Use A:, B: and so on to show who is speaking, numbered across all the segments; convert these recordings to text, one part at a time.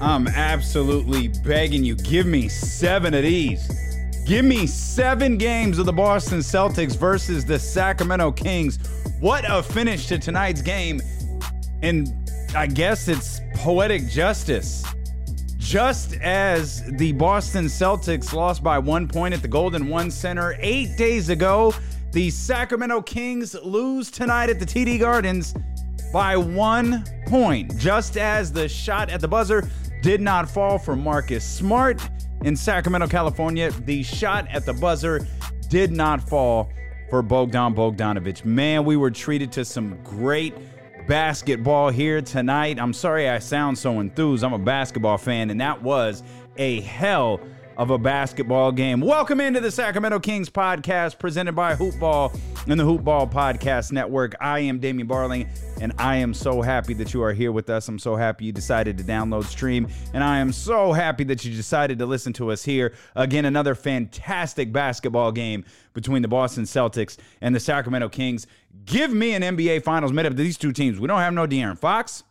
A: I'm absolutely begging you, give me seven of these. Give me seven games of the Boston Celtics versus the Sacramento Kings. What a finish to tonight's game. And I guess it's poetic justice. Just as the Boston Celtics lost by one point at the Golden One Center eight days ago, the Sacramento Kings lose tonight at the TD Gardens by one point. Just as the shot at the buzzer did not fall for Marcus Smart in Sacramento, California, the shot at the buzzer did not fall for Bogdan Bogdanovic. Man, we were treated to some great basketball here tonight. I'm sorry I sound so enthused. I'm a basketball fan, and that was a hell of a basketball game. Welcome into the Sacramento Kings podcast presented by Hoopball and the Hoopball Podcast Network. I am Damian Barling, and I am so happy that you are here with us. I'm so happy you decided to download stream, and I am so happy that you decided to listen to us here. Again, another fantastic basketball game between the Boston Celtics and the Sacramento Kings. Give me an NBA Finals made up of these two teams. We don't have no De'Aaron Fox.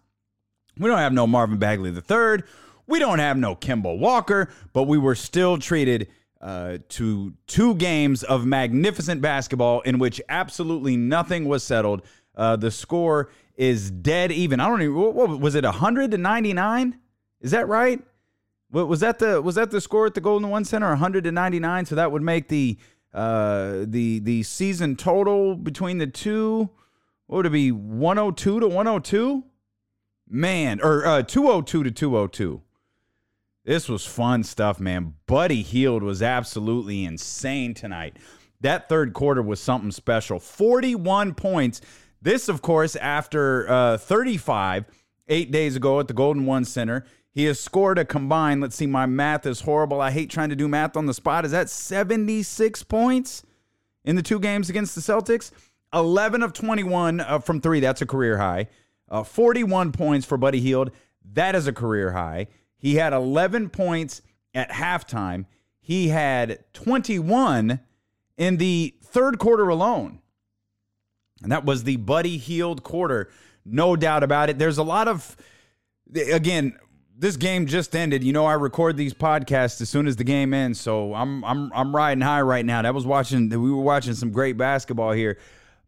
A: We don't have no Marvin Bagley III. We don't have no Kemba Walker, but we were still treated uh, to two games of magnificent basketball in which absolutely nothing was settled. Uh, the score is dead even. I don't even. What, what was it? hundred to ninety nine? Is that right? What was that the was that the score at the Golden One Center? hundred to ninety nine. So that would make the uh, the the season total between the two. What would it be? One hundred two to one hundred two. Man, or uh, two hundred two to two hundred two. This was fun stuff, man. Buddy Hield was absolutely insane tonight. That third quarter was something special. 41 points. This, of course, after uh, 35 eight days ago at the Golden One Center. He has scored a combined, let's see, my math is horrible. I hate trying to do math on the spot. Is that 76 points in the two games against the Celtics? 11 of 21 uh, from three. That's a career high. Uh, 41 points for Buddy Hield. That is a career high. He had 11 points at halftime. He had 21 in the third quarter alone. And that was the Buddy Hield quarter. No doubt about it. There's a lot of, again, this game just ended. You know, I record these podcasts as soon as the game ends, so I'm I'm I'm riding high right now. That was watching. We were watching some great basketball here,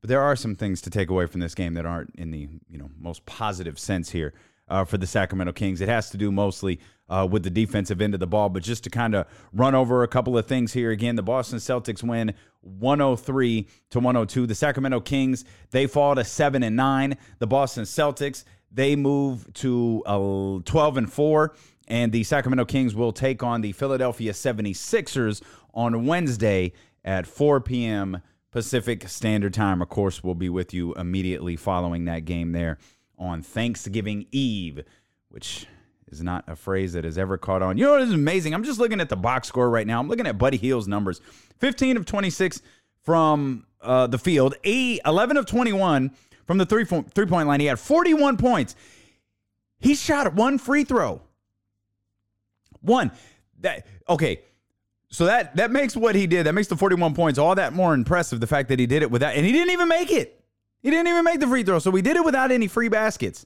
A: but there are some things to take away from this game that aren't in the you know most positive sense here uh, for the Sacramento Kings. It has to do mostly uh, with the defensive end of the ball. But just to kind of run over a couple of things here again, the Boston Celtics win 103 to 102. The Sacramento Kings they fall to seven and nine. The Boston Celtics they move to uh, 12 and four. And the Sacramento Kings will take on the Philadelphia 76ers on Wednesday at 4 p.m. Pacific Standard Time. Of course, we'll be with you immediately following that game there on Thanksgiving Eve, which is not a phrase that has ever caught on. You know what is amazing? I'm just looking at the box score right now. I'm looking at Buddy Hield's numbers 15 of 26 from uh, the field, eight, 11 of 21 from the three, three point line. He had 41 points. He shot one free throw. One. That okay. So that that makes what he did, that makes the 41 points all that more impressive. The fact that he did it without and he didn't even make it. He didn't even make the free throw. So we did it without any free baskets.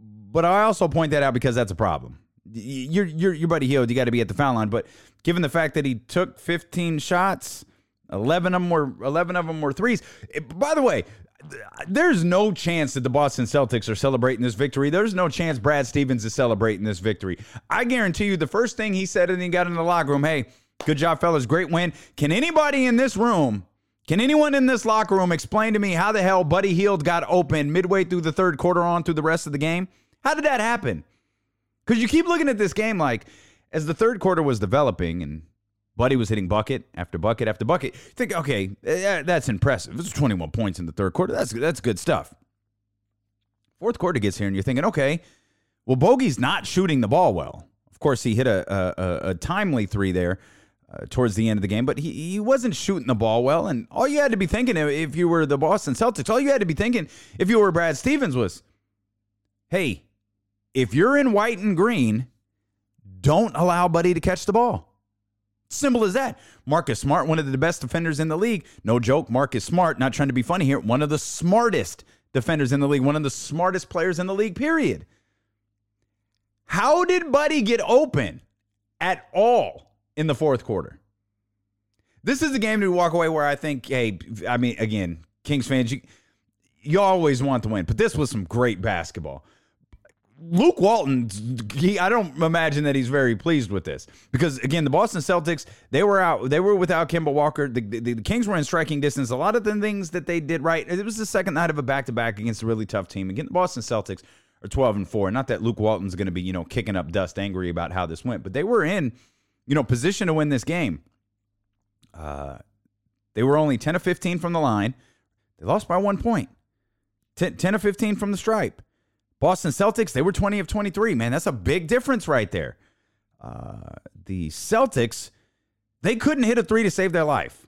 A: But I also point that out because that's a problem. Your your your buddy Hield, you got to be at the foul line. But given the fact that he took 15 shots, 11 of them were 11 of them were threes. By the way, there's no chance that the Boston Celtics are celebrating this victory. There's no chance Brad Stevens is celebrating this victory. I guarantee you, the first thing he said and he got in the locker room, "Hey, good job, fellas, great win." Can anybody in this room can anyone in this locker room explain to me how the hell Buddy Hield got open midway through the third quarter on through the rest of the game? How did that happen? Because you keep looking at this game like as the third quarter was developing and Buddy was hitting bucket after bucket after bucket. You think, okay, eh, that's impressive. It's 21 points in the third quarter. That's that's good stuff. Fourth quarter gets here and you're thinking, okay, well, Bogey's not shooting the ball well. Of course, he hit a, a, a timely three there uh, towards the end of the game, but he, he wasn't shooting the ball well. And all you had to be thinking if you were the Boston Celtics, all you had to be thinking if you were Brad Stevens was, hey, if you're in white and green, don't allow Buddy to catch the ball. Simple as that. Marcus Smart, one of the best defenders in the league. No joke, Marcus Smart, not trying to be funny here, one of the smartest defenders in the league, one of the smartest players in the league, period. How did Buddy get open at all in the fourth quarter? This is the game to walk away where I think, hey, I mean, again, Kings fans, you, you always want to win, but this was some great basketball. Luke Walton, he, I don't imagine that he's very pleased with this because again, the Boston Celtics they were out, they were without Kemba Walker. The, the, the, Kings were in striking distance. A lot of the things that they did right. It was the second night of a back to back against a really tough team. Again, the Boston Celtics are twelve and four. Not that Luke Walton's going to be you know kicking up dust, angry about how this went, but they were in you know position to win this game. Uh, they were only ten of fifteen from the line. They lost by one point. 10, 10 of 15 from the stripe. Boston Celtics, they were 20 of 23. Man, that's a big difference right there. Uh, the Celtics, they couldn't hit a three to save their life.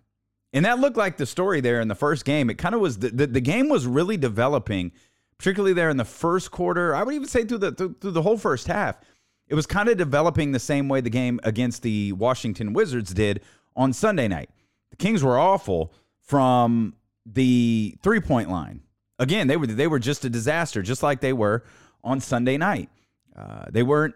A: And that looked like the story there in the first game. It kind of was, the, the, the, game was really developing, particularly there in the first quarter. I would even say through the, through, through the whole first half. It was kind of developing the same way the game against the Washington Wizards did on Sunday night. The Kings were awful from the three point line again, they were they were just a disaster, just like they were on Sunday night. Uh, they weren't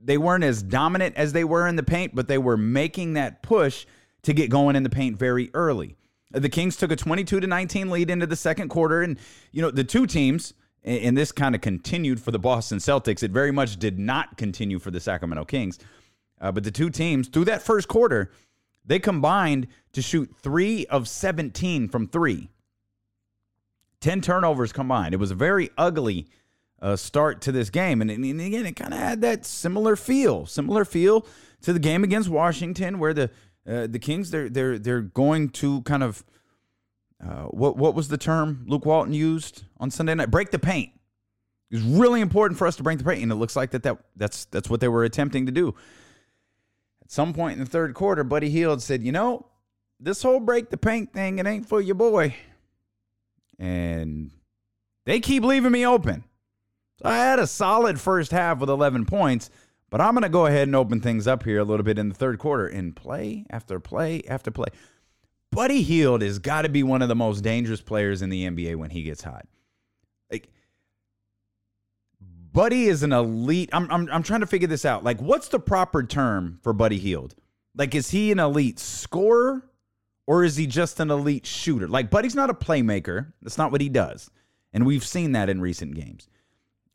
A: they weren't as dominant as they were in the paint, but they were making that push to get going in the paint very early. The Kings took a 22 to 19 lead into the second quarter, and you know the two teams. And this kind of continued for the Boston Celtics. It very much did not continue for the Sacramento Kings. Uh, but the two teams, through that first quarter, they combined to shoot three of 17 from three. 10 turnovers combined. It was a very ugly uh, start to this game. And, and again, it kind of had that similar feel, similar feel to the game against Washington, where the uh, the Kings they're they're they're going to kind of uh, what what was the term Luke Walton used on Sunday night? Break the paint. It was really important for us to break the paint, and it looks like that, that that's that's what they were attempting to do. At some point in the third quarter, Buddy Hield said, "You know, this whole break the paint thing, it ain't for your boy." and they keep leaving me open. So I had a solid first half with 11 points, but I'm going to go ahead and open things up here a little bit in the third quarter in play after play after play. Buddy Hield has got to be one of the most dangerous players in the NBA when he gets hot. Like, Buddy is an elite. I'm, I'm, I'm trying to figure this out. Like, what's the proper term for Buddy Hield? Like, is he an elite scorer? Or is he just an elite shooter? Like, Buddy's not a playmaker. That's not what he does. And we've seen that in recent games.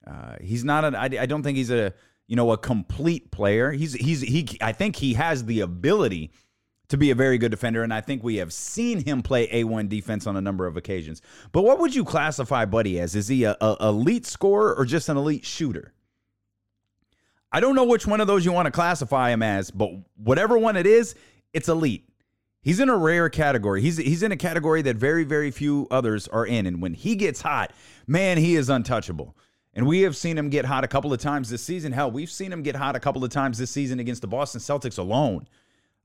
A: Uh, he's not an, I, I don't think he's a, you know, a complete player. He's, he's, he, I think he has the ability to be a very good defender. And I think we have seen him play A1 defense on a number of occasions. But what would you classify Buddy as? Is he a, a elite scorer or just an elite shooter? I don't know which one of those you want to classify him as, but whatever one it is, it's elite. He's in a rare category. He's he's in a category that very very few others are in. And when he gets hot, man, he is untouchable. And we have seen him get hot a couple of times this season. Hell, we've seen him get hot a couple of times this season against the Boston Celtics alone.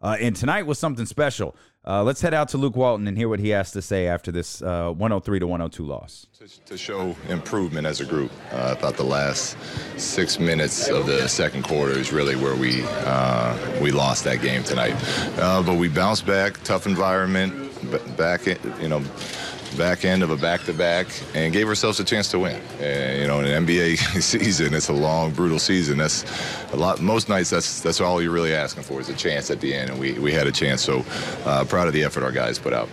A: Uh, and tonight was something special. Uh, let's head out to Luke Walton and hear what he has to say after this uh, 103 to 102 loss.
B: To, to show improvement as a group, uh, I thought the last six minutes of the second quarter is really where we uh, we lost that game tonight. Uh, but we bounced back, tough environment, back you know back end of a back-to-back and gave ourselves a chance to win. And, you know, in an NBA season, it's a long, brutal season. That's a lot. Most nights, that's that's all you're really asking for is a chance at the end, and we we had a chance. So uh, proud of the effort our guys put out.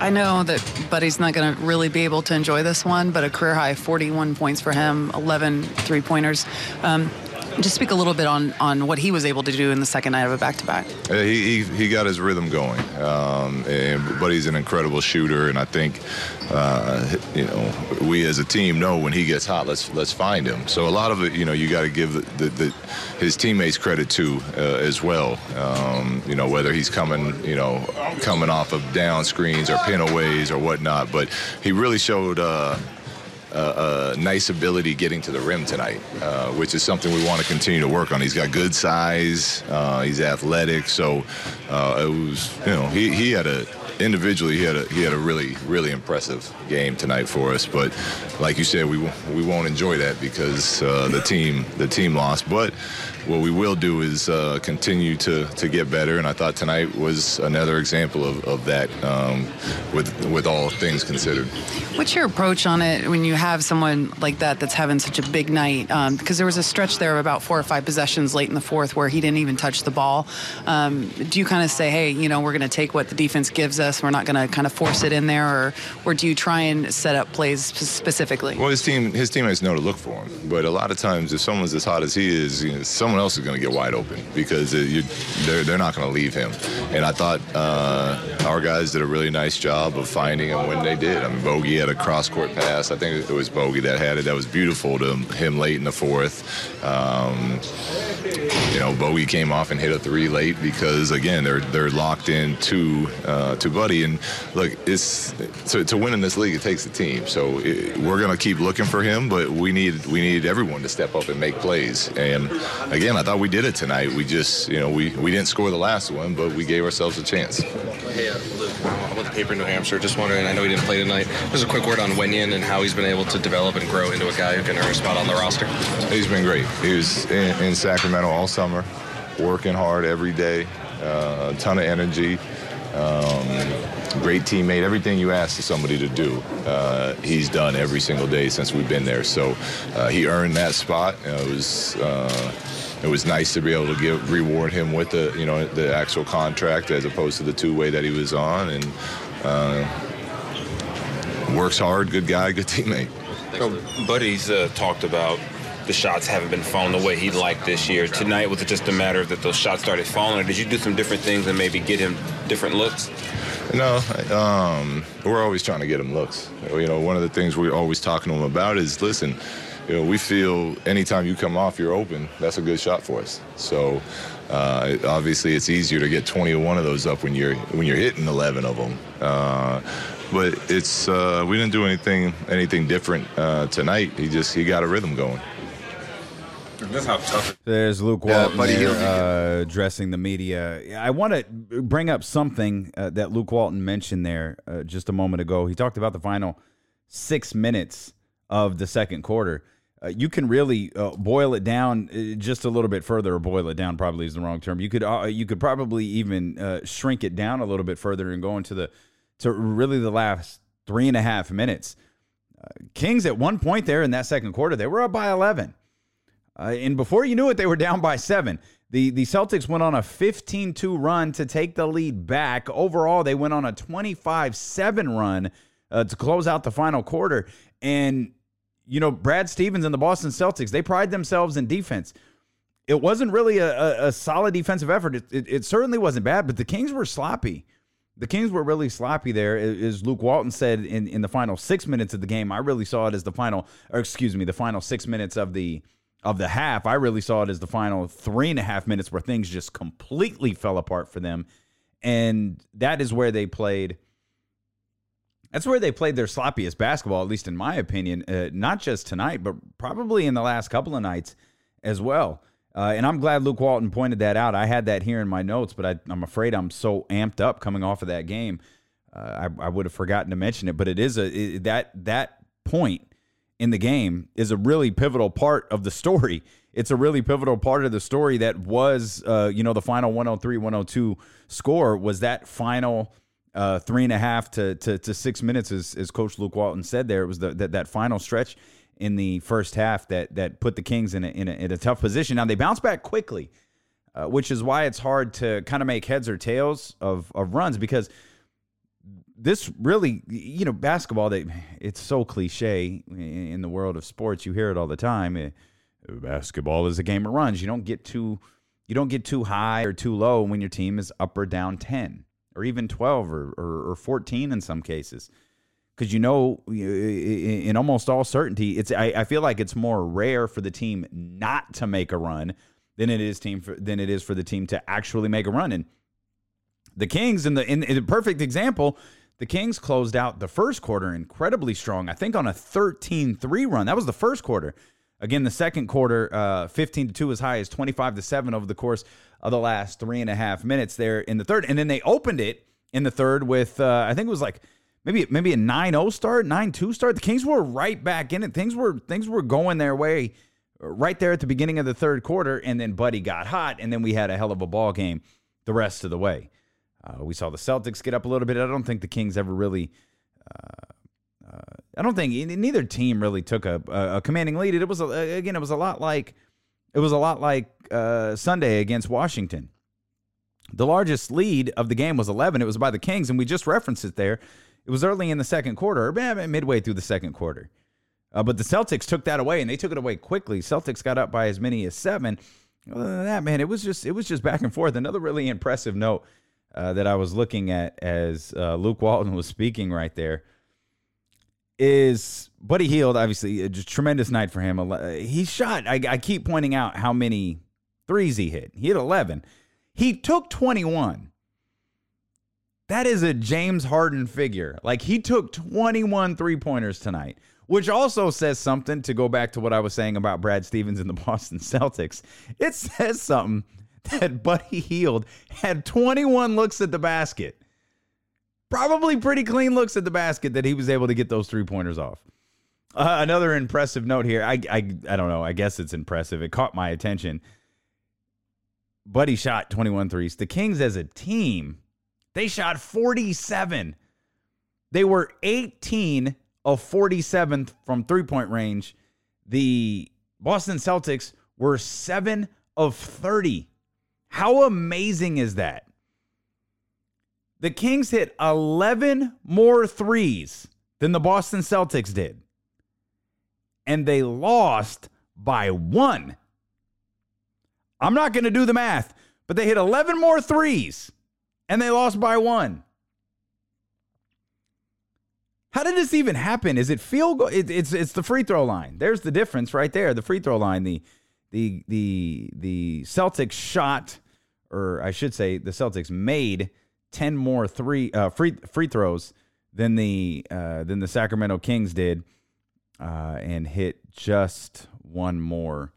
C: I know that Buddy's not going to really be able to enjoy this one, but a career high 41 points for him, 11 three pointers. Um, just speak a little bit on, on what he was able to do in the second night of a back to back.
B: He, he, got his rhythm going, um, and, but he's an incredible shooter, and I think uh, you know we as a team know when he gets hot, let's let's find him. So a lot of it, you know, you got to give the, the, the, his teammates credit too uh, as well. Um, you know, whether he's coming you know coming off of down screens or pin aways or whatnot, but he really showed. Uh, a, a nice ability getting to the rim tonight, uh, which is something we want to continue to work on. He's got good size, uh, he's athletic, so uh, it was you know he, he had a individually he had a he had a really really impressive game tonight for us. But like you said, we we won't enjoy that because uh, the team the team lost, but what we will do is uh, continue to, to get better. And I thought tonight was another example of, of that um, with, with all things considered.
C: What's your approach on it when you have someone like that that's having such a big night? Um, because there was a stretch there of about four or five possessions late in the fourth where he didn't even touch the ball. Um, do you kind of say, hey, you know, we're going to take what the defense gives us, we're not going to kind of force it in there, or, or do you try and set up plays specifically?
B: Well, his team his teammates know to look for him, but a lot of times if someone's as hot as he is, you know, someone else is going to get wide open because it, you, they're, they're not going to leave him. And I thought uh, our guys did a really nice job of finding him when they did. I mean, Bogey had a cross court pass. I think it was Bogey that had it. That was beautiful to him late in the fourth. Um, you know, Bogey came off and hit a three late because again they're they're locked in to uh, to Buddy. And look, it's to, to win in this league it takes a team. So it, we're gonna keep looking for him, but we need we need everyone to step up and make plays. And again, I thought we did it tonight. We just you know we we didn't score the last one, but we gave ourselves a chance.
D: Luke, I'm with the paper in New Hampshire. Just wondering, I know he didn't play tonight. Just a quick word on Wenyen and how he's been able to develop and grow into a guy who can earn a spot on the roster.
B: He's been great. He was in, in Sacramento all summer, working hard every day, uh, a ton of energy. Um, great teammate. Everything you ask somebody to do, uh, he's done every single day since we've been there. So uh, he earned that spot. it was uh, it was nice to be able to give reward him with the you know the actual contract as opposed to the two way that he was on and uh, works hard. Good guy. Good teammate.
E: So, Buddy's uh, talked about the shots haven't been falling the way he'd like this year. Tonight, was it just a matter of that those shots started falling, or did you do some different things and maybe get him different looks?
B: No, um, we're always trying to get him looks. You know, one of the things we're always talking to him about is, listen, you know, we feel anytime you come off, you're open. That's a good shot for us. So uh, obviously, it's easier to get 21 of those up when you're when you're hitting 11 of them. Uh, but it's uh, we didn't do anything anything different uh, tonight. He just he got a rhythm going.
A: That's how tough. There's Luke Walton yeah, there, uh, addressing the media. I want to bring up something uh, that Luke Walton mentioned there uh, just a moment ago. He talked about the final six minutes of the second quarter. Uh, you can really uh, boil it down uh, just a little bit further, or boil it down probably is the wrong term. You could you could probably even shrink it down a little bit further and go into the to really the last three and a half minutes. Kings at one point there in that second quarter, they were up by 11. Uh, and before you knew it, they were down by seven. The, the Celtics went on a 15 2 run to take the lead back. Overall, they went on a 25 7 run uh, to close out the final quarter. And, you know, Brad Stevens and the Boston Celtics, they pride themselves in defense. It wasn't really a, a, a solid defensive effort. It, it, it, certainly wasn't bad, but the Kings were sloppy. The Kings were really sloppy there. As Luke Walton said in, in the final six minutes of the game, I really saw it as the final, or excuse me, the final six minutes of the of the half, I really saw it as the final three and a half minutes where things just completely fell apart for them. And that is where they played. That's where they played their sloppiest basketball, at least in my opinion, uh, not just tonight, but probably in the last couple of nights as well. Uh, and I'm glad Luke Walton pointed that out. I had that here in my notes, but I, am afraid I'm so amped up coming off of that game. Uh, I, I, would have forgotten to mention it, but it is a it, that that point in the game is a really pivotal part of the story. It's a really pivotal part of the story that was, uh, you know, the final 103 102 score was that final uh, three and a half to, to, to six minutes, as, as Coach Luke Walton said there. It was the, that, that final stretch in the first half that, that put the Kings in a, in a, in a tough position. Now, they bounced back quickly, uh, which is why it's hard to kind of make heads or tails of, of runs because – this really, you know, basketball, they, it's so cliche in the world of sports. You hear it all the time. Eh, basketball is a game of runs. You don't get too, you don't get too high or too low when your team is up or down 10 or even 12 or, or, or 14 in some cases. Because you know, in almost all certainty, it's I, I feel like it's more rare for the team not to make a run than it is team for, than it is for the team to actually make a run. And the Kings, in the in, in the perfect example, the Kings closed out the first quarter incredibly strong. I think on a 13-3 run. That was the first quarter. Again, the second quarter, uh, 15 to 2 as high as 25 to 7 over the course of the last three and a half minutes there in the third. And then they opened it in the third with uh, I think it was like maybe maybe a 9-0 start, 9-2 start. The Kings were right back in it. Things were things were going their way right there at the beginning of the third quarter, and then Buddy got hot, and then we had a hell of a ball game the rest of the way. Uh, we saw the Celtics get up a little bit. I don't think the Kings ever really. Uh, uh, I don't think neither team really took a, a, commanding lead. It was again, it was a lot like it was a lot like uh, Sunday against Washington. The largest lead of the game was 11. It was by the Kings, and we just referenced it there. It was early in the second quarter, or midway through the second quarter. Uh, but the Celtics took that away, and they took it away quickly. Celtics got up by as many as seven. Other than that, man, it was just it was just back and forth. Another really impressive note uh, that I was looking at as uh, Luke Walton was speaking right there is Buddy Hield. Obviously, a tremendous night for him. He shot. I, I keep pointing out how many threes he hit. He hit eleven. He took twenty one. That is a James Harden figure. Like he took 21 three pointers tonight which also says something to go back to what I was saying about Brad Stevens and the Boston Celtics. It says something that Buddy Hield had 21 looks at the basket. Probably pretty clean looks at the basket that he was able to get those three pointers off. Uh, another impressive note here. I, I I don't know. I guess it's impressive. It caught my attention. Buddy shot 21 threes. The Kings as a team, they shot 47. They were 18 of 47th from three point range. The Boston Celtics were 7 of 30. How amazing is that? The Kings hit 11 more threes than the Boston Celtics did. And they lost by one. I'm not going to do the math, but they hit 11 more threes and they lost by one. How did this even happen? Is it field goal? It, it's it's the free throw line. There's the difference right there. The free throw line. The the the the Celtics shot, or I should say, the Celtics made ten more three uh, free free throws than the uh, than the Sacramento Kings did, uh, and hit just one more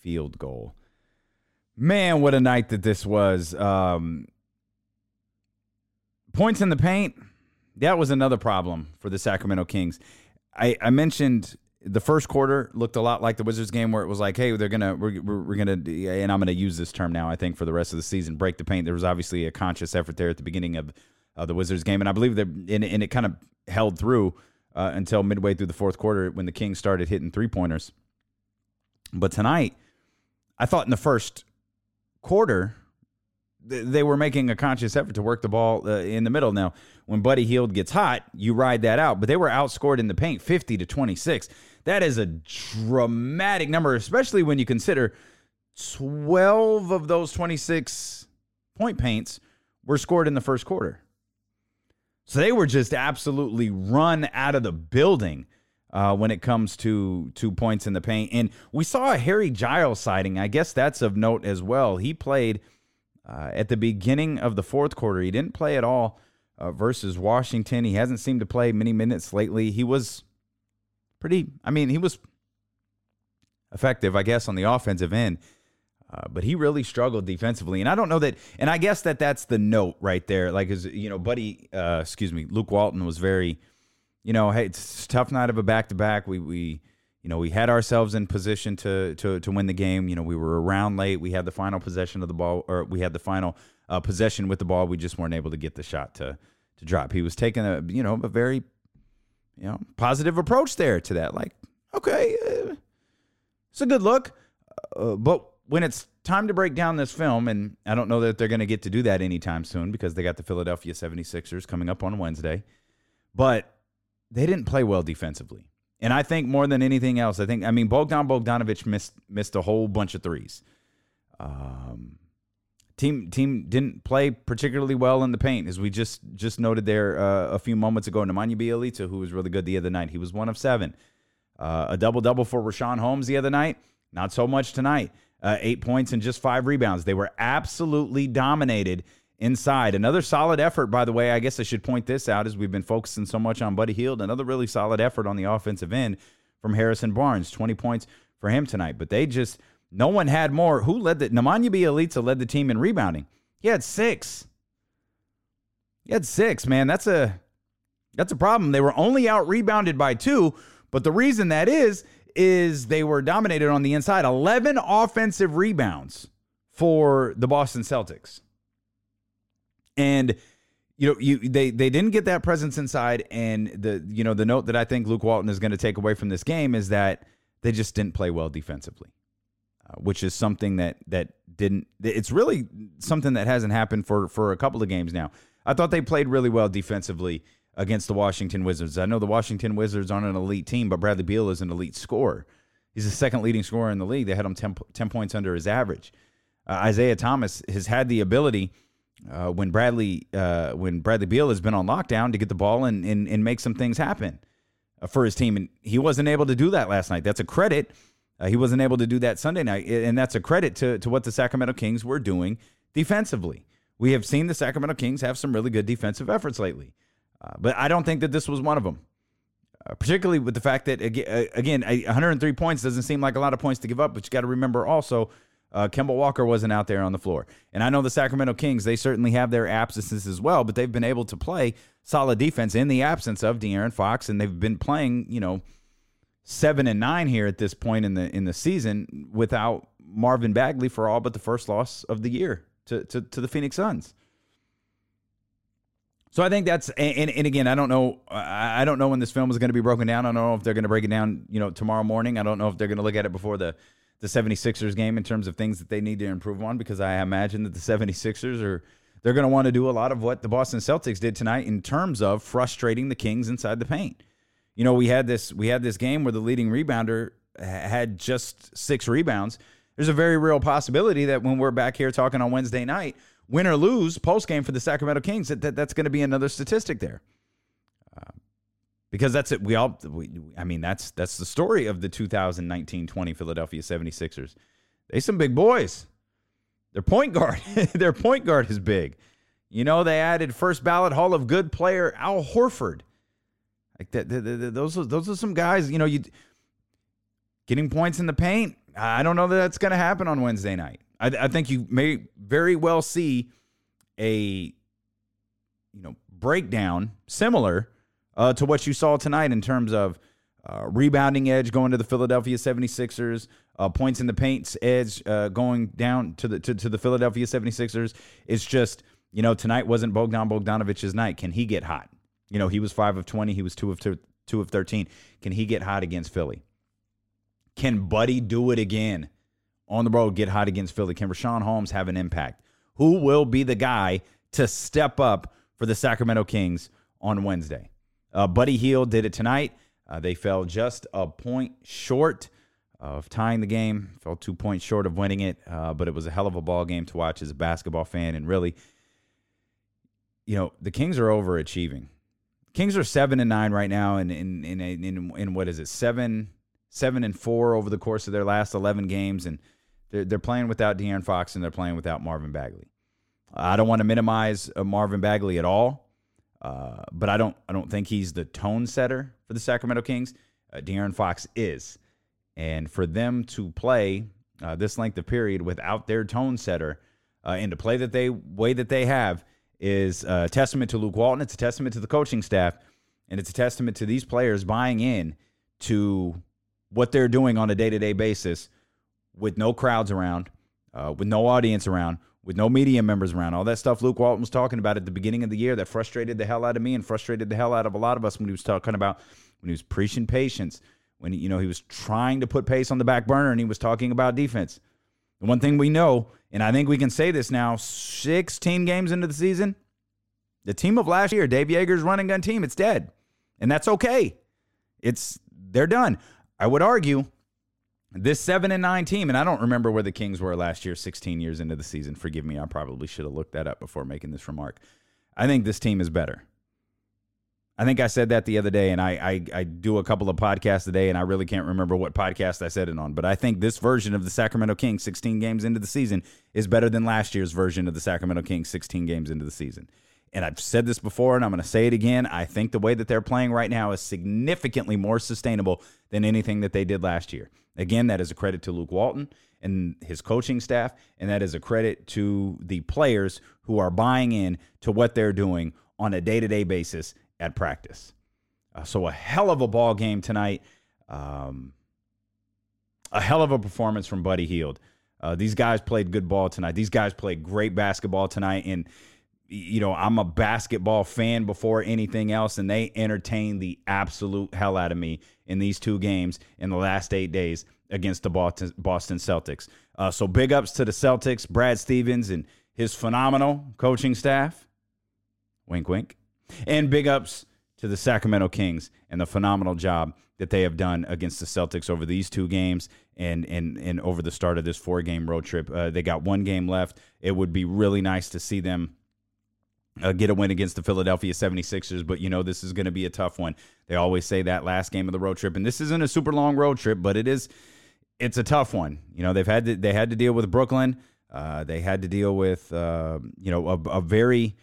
A: field goal. Man, what a night that this was. Um, points in the paint that was another problem for the Sacramento Kings. I, I mentioned the first quarter looked a lot like the Wizards game where it was like, hey, they're gonna we're, we're gonna and I'm gonna use this term now. I think for the rest of the season, break the paint. There was obviously a conscious effort there at the beginning of uh, the Wizards game, and I believe that and, and it kind of held through uh, until midway through the fourth quarter when the Kings started hitting three pointers. But tonight, I thought in the first quarter they were making a conscious effort to work the ball uh, in the middle. Now, when Buddy Hield gets hot, you ride that out. But they were outscored in the paint 50 to 26. That is a dramatic number, especially when you consider 12 of those 26 point paints were scored in the first quarter. So they were just absolutely run out of the building uh, when it comes to two points in the paint. And we saw a Harry Giles sighting. I guess that's of note as well. He played – uh, at the beginning of the fourth quarter. He didn't play at all uh, versus Washington. He hasn't seemed to play many minutes lately. He was pretty, I mean, he was effective, I guess, on the offensive end. Uh, but he really struggled defensively, and I don't know that. And I guess that that's the note right there. Like, as you know, Buddy, uh, excuse me, Luke Walton was very, you know, hey, it's tough night of a back to back. We we you know, we had ourselves in position to to to win the game. You know, we were around late. We had the final possession of the ball, or we had the final uh, possession with the ball. We just weren't able to get the shot to to drop. He was taking a you know a very you know positive approach there to that. Like, okay, uh, it's a good look, uh, but when it's time to break down this film, and I don't know that they're going to get to do that anytime soon because they got the Philadelphia 76ers coming up on Wednesday, but they didn't play well defensively. And I think more than anything else, I think I mean Bogdan Bogdanovic missed missed a whole bunch of threes. Um, team team didn't play particularly well in the paint, as we just just noted there uh, a few moments ago. Nemanja Bjelica, who was really good the other night, he was one of seven. Uh, a double double for Richaun Holmes the other night, not so much tonight. Uh, eight points and just five rebounds. They were absolutely dominated inside. Another solid effort, by the way. I guess I should point this out as we've been focusing so much on Buddy Hield. Another really solid effort on the offensive end from Harrison Barnes. 20 points for him tonight. But they just, no one had more. Who led the, Nemanja Bjelica led the team in rebounding. He had six. He had six, man. That's a, that's a problem. They were only out rebounded by two. But the reason that is, is they were dominated on the inside. 11 offensive rebounds for the Boston Celtics. And you know, you they they didn't get that presence inside and the you know, the note that I think Luke Walton is going to take away from this game is that they just didn't play well defensively. Uh, which is something that that didn't it's really something that hasn't happened for for a couple of games now. I thought they played really well defensively against the Washington Wizards. I know the Washington Wizards aren't an elite team, but Bradley Beal is an elite scorer. He's the second leading scorer in the league. They had him 10, 10 points under his average. Uh, Isaiah Thomas has had the ability uh, when Bradley uh, when Bradley Beal has been on lockdown to get the ball and and, and make some things happen uh, for his team, and he wasn't able to do that last night. That's a credit. Uh, he wasn't able to do that Sunday night, and that's a credit to to what the Sacramento Kings were doing defensively. We have seen the Sacramento Kings have some really good defensive efforts lately, uh, but I don't think that this was one of them. Uh, particularly with the fact that again, 103 points doesn't seem like a lot of points to give up, but you got to remember also uh, Kemba Walker wasn't out there on the floor. And I know the Sacramento Kings, they certainly have their absences as well, but they've been able to play solid defense in the absence of De'Aaron Fox, and they've been playing, you know, seven and nine here at this point in the in the season without Marvin Bagley for all but the first loss of the year to to, to the Phoenix Suns. So I think that's and, and again I don't know I don't know when this film is going to be broken down. I don't know if they're going to break it down you know tomorrow morning. I don't know if they're going to look at it before the the 76ers game in terms of things that they need to improve on because I imagine that the 76ers are they're going to want to do a lot of what the Boston Celtics did tonight in terms of frustrating the Kings inside the paint. You know, we had this we had this game where the leading rebounder had just 6 rebounds. There's a very real possibility that when we're back here talking on Wednesday night, win or lose post game for the Sacramento Kings, that, that that's going to be another statistic there uh, because that's it. We all, we, I mean, that's that's the story of the 2019-20 Philadelphia 76ers. They some big boys. Their point guard, their point guard is big. You know, they added first ballot Hall of Good player Al Horford. Like that, those are, those are some guys. You know, you getting points in the paint. I don't know that that's going to happen on Wednesday night. I, I think you may very well see a you know breakdown similar uh, to what you saw tonight in terms of uh, rebounding edge going to the Philadelphia 76ers, uh, points in the paints edge uh, going down to the to, to, the Philadelphia 76ers. It's just, you know, tonight wasn't Bogdan Bogdanovic's night. Can he get hot? You know, he was 5 of 20, he was 2 of two, 2 of 13. Can he get hot against Philly? Can Buddy do it again on the road, get hot against Philly? Can Richaun Holmes have an impact? Who will be the guy to step up for the Sacramento Kings on Wednesday? Uh, Buddy Hield did it tonight. Uh, they fell just a point short of tying the game, fell two points short of winning it, uh, but it was a hell of a ball game to watch as a basketball fan. And really, you know, the Kings are overachieving. Kings are seven and nine right now, and in in, in in in what is it seven seven and four over the course of their last eleven games, and they're they're playing without De'Aaron Fox and they're playing without Marvin Bagley. I don't want to minimize uh, Marvin Bagley at all. Uh, but I don't I don't think he's the tone setter for the Sacramento Kings. Uh, De'Aaron Fox is, and for them to play uh, this length of period without their tone setter uh, and to play that they way that they have is a testament to Luke Walton. It's a testament to the coaching staff, and it's a testament to these players buying in to what they're doing on a day to day basis with no crowds around, uh, with no audience around, with no media members around. All that stuff Luke Walton was talking about at the beginning of the year that frustrated the hell out of me and frustrated the hell out of a lot of us when he was talking about when he was preaching patience, when you know he was trying to put pace on the back burner and he was talking about defense. The one thing we know, and I think we can say this now, 16 games into the season, the team of last year, Dave Joerger's running gun team, it's dead. And that's okay. It's they're done. I would argue this seven and nine team, and I don't remember where the Kings were last year, 16 years into the season. Forgive me, I probably should have looked that up before making this remark. I think this team is better. I think I said that the other day, and I, I, I do a couple of podcasts a day, and I really can't remember what podcast I said it on. But I think this version of the Sacramento Kings, 16 games into the season, is better than last year's version of the Sacramento Kings, 16 games into the season. And I've said this before, and I'm going to say it again. I think the way that they're playing right now is significantly more sustainable than anything that they did last year. Again, that is a credit to Luke Walton and his coaching staff, and that is a credit to the players who are buying in to what they're doing on a day to day basis at practice. Uh, so a hell of a ball game tonight. Um, a hell of a performance from Buddy Hield. Uh, these guys played good ball tonight. These guys played great basketball tonight. And, you know, I'm a basketball fan before anything else, and they entertained the absolute hell out of me in these two games in the last eight days against the Boston, Celtics. Uh, so big ups to the Celtics, Brad Stevens, and his phenomenal coaching staff. Wink, wink. And big ups to the Sacramento Kings and the phenomenal job that they have done against the Celtics over these two games and and and over the start of this four game road trip. Uh, they got one game left. It would be really nice to see them uh, get a win against the Philadelphia 76ers, but you know this is going to be a tough one. They always say that last game of the road trip and this isn't a super long road trip, but it is it's a tough one. You know, they've had to they had to deal with Brooklyn. Uh, they had to deal with uh, you know a, a very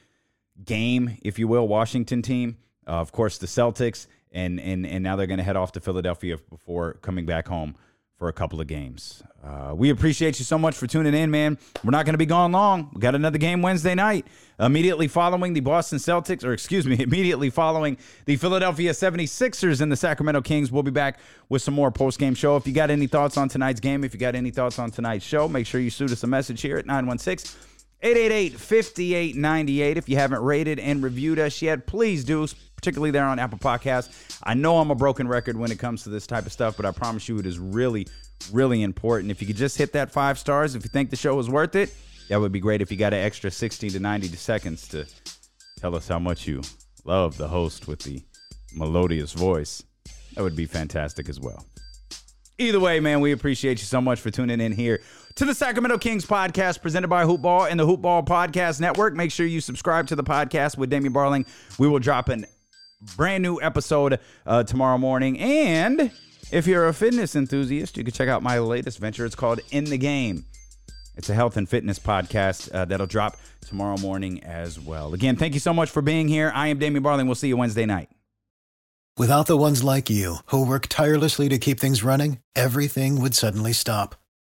A: game, if you will, Washington team. Uh, of course, the Celtics, and and and now they're going to head off to Philadelphia before coming back home for a couple of games. Uh, we appreciate you so much for tuning in, man. We're not going to be gone long. We got another game Wednesday night, immediately following the Boston Celtics, or excuse me, immediately following the Philadelphia 76ers and the Sacramento Kings. We'll be back with some more post game show. If you got any thoughts on tonight's game, if you got any thoughts on tonight's show, make sure you shoot us a message here at 916- 888-5898. If you haven't rated and reviewed us yet, please do, particularly there on Apple Podcasts. I know I'm a broken record when it comes to this type of stuff, but I promise you it is really, really important. If you could just hit that five stars, if you think the show is worth it, that would be great if you got an extra 60 to 90 seconds to tell us how much you love the host with the melodious voice. That would be fantastic as well. Either way, man, we appreciate you so much for tuning in here to the Sacramento Kings podcast presented by Hoopball and the Hoopball Podcast Network. Make sure you subscribe to the podcast with Damian Barling. We will drop a brand new episode uh, tomorrow morning. And if you're a fitness enthusiast, you can check out my latest venture. It's called In the Game. It's a health and fitness podcast uh, that'll drop tomorrow morning as well. Again, thank you so much for being here. I am Damian Barling. We'll see you Wednesday night.
F: Without the ones like you who work tirelessly to keep things running, everything would suddenly stop.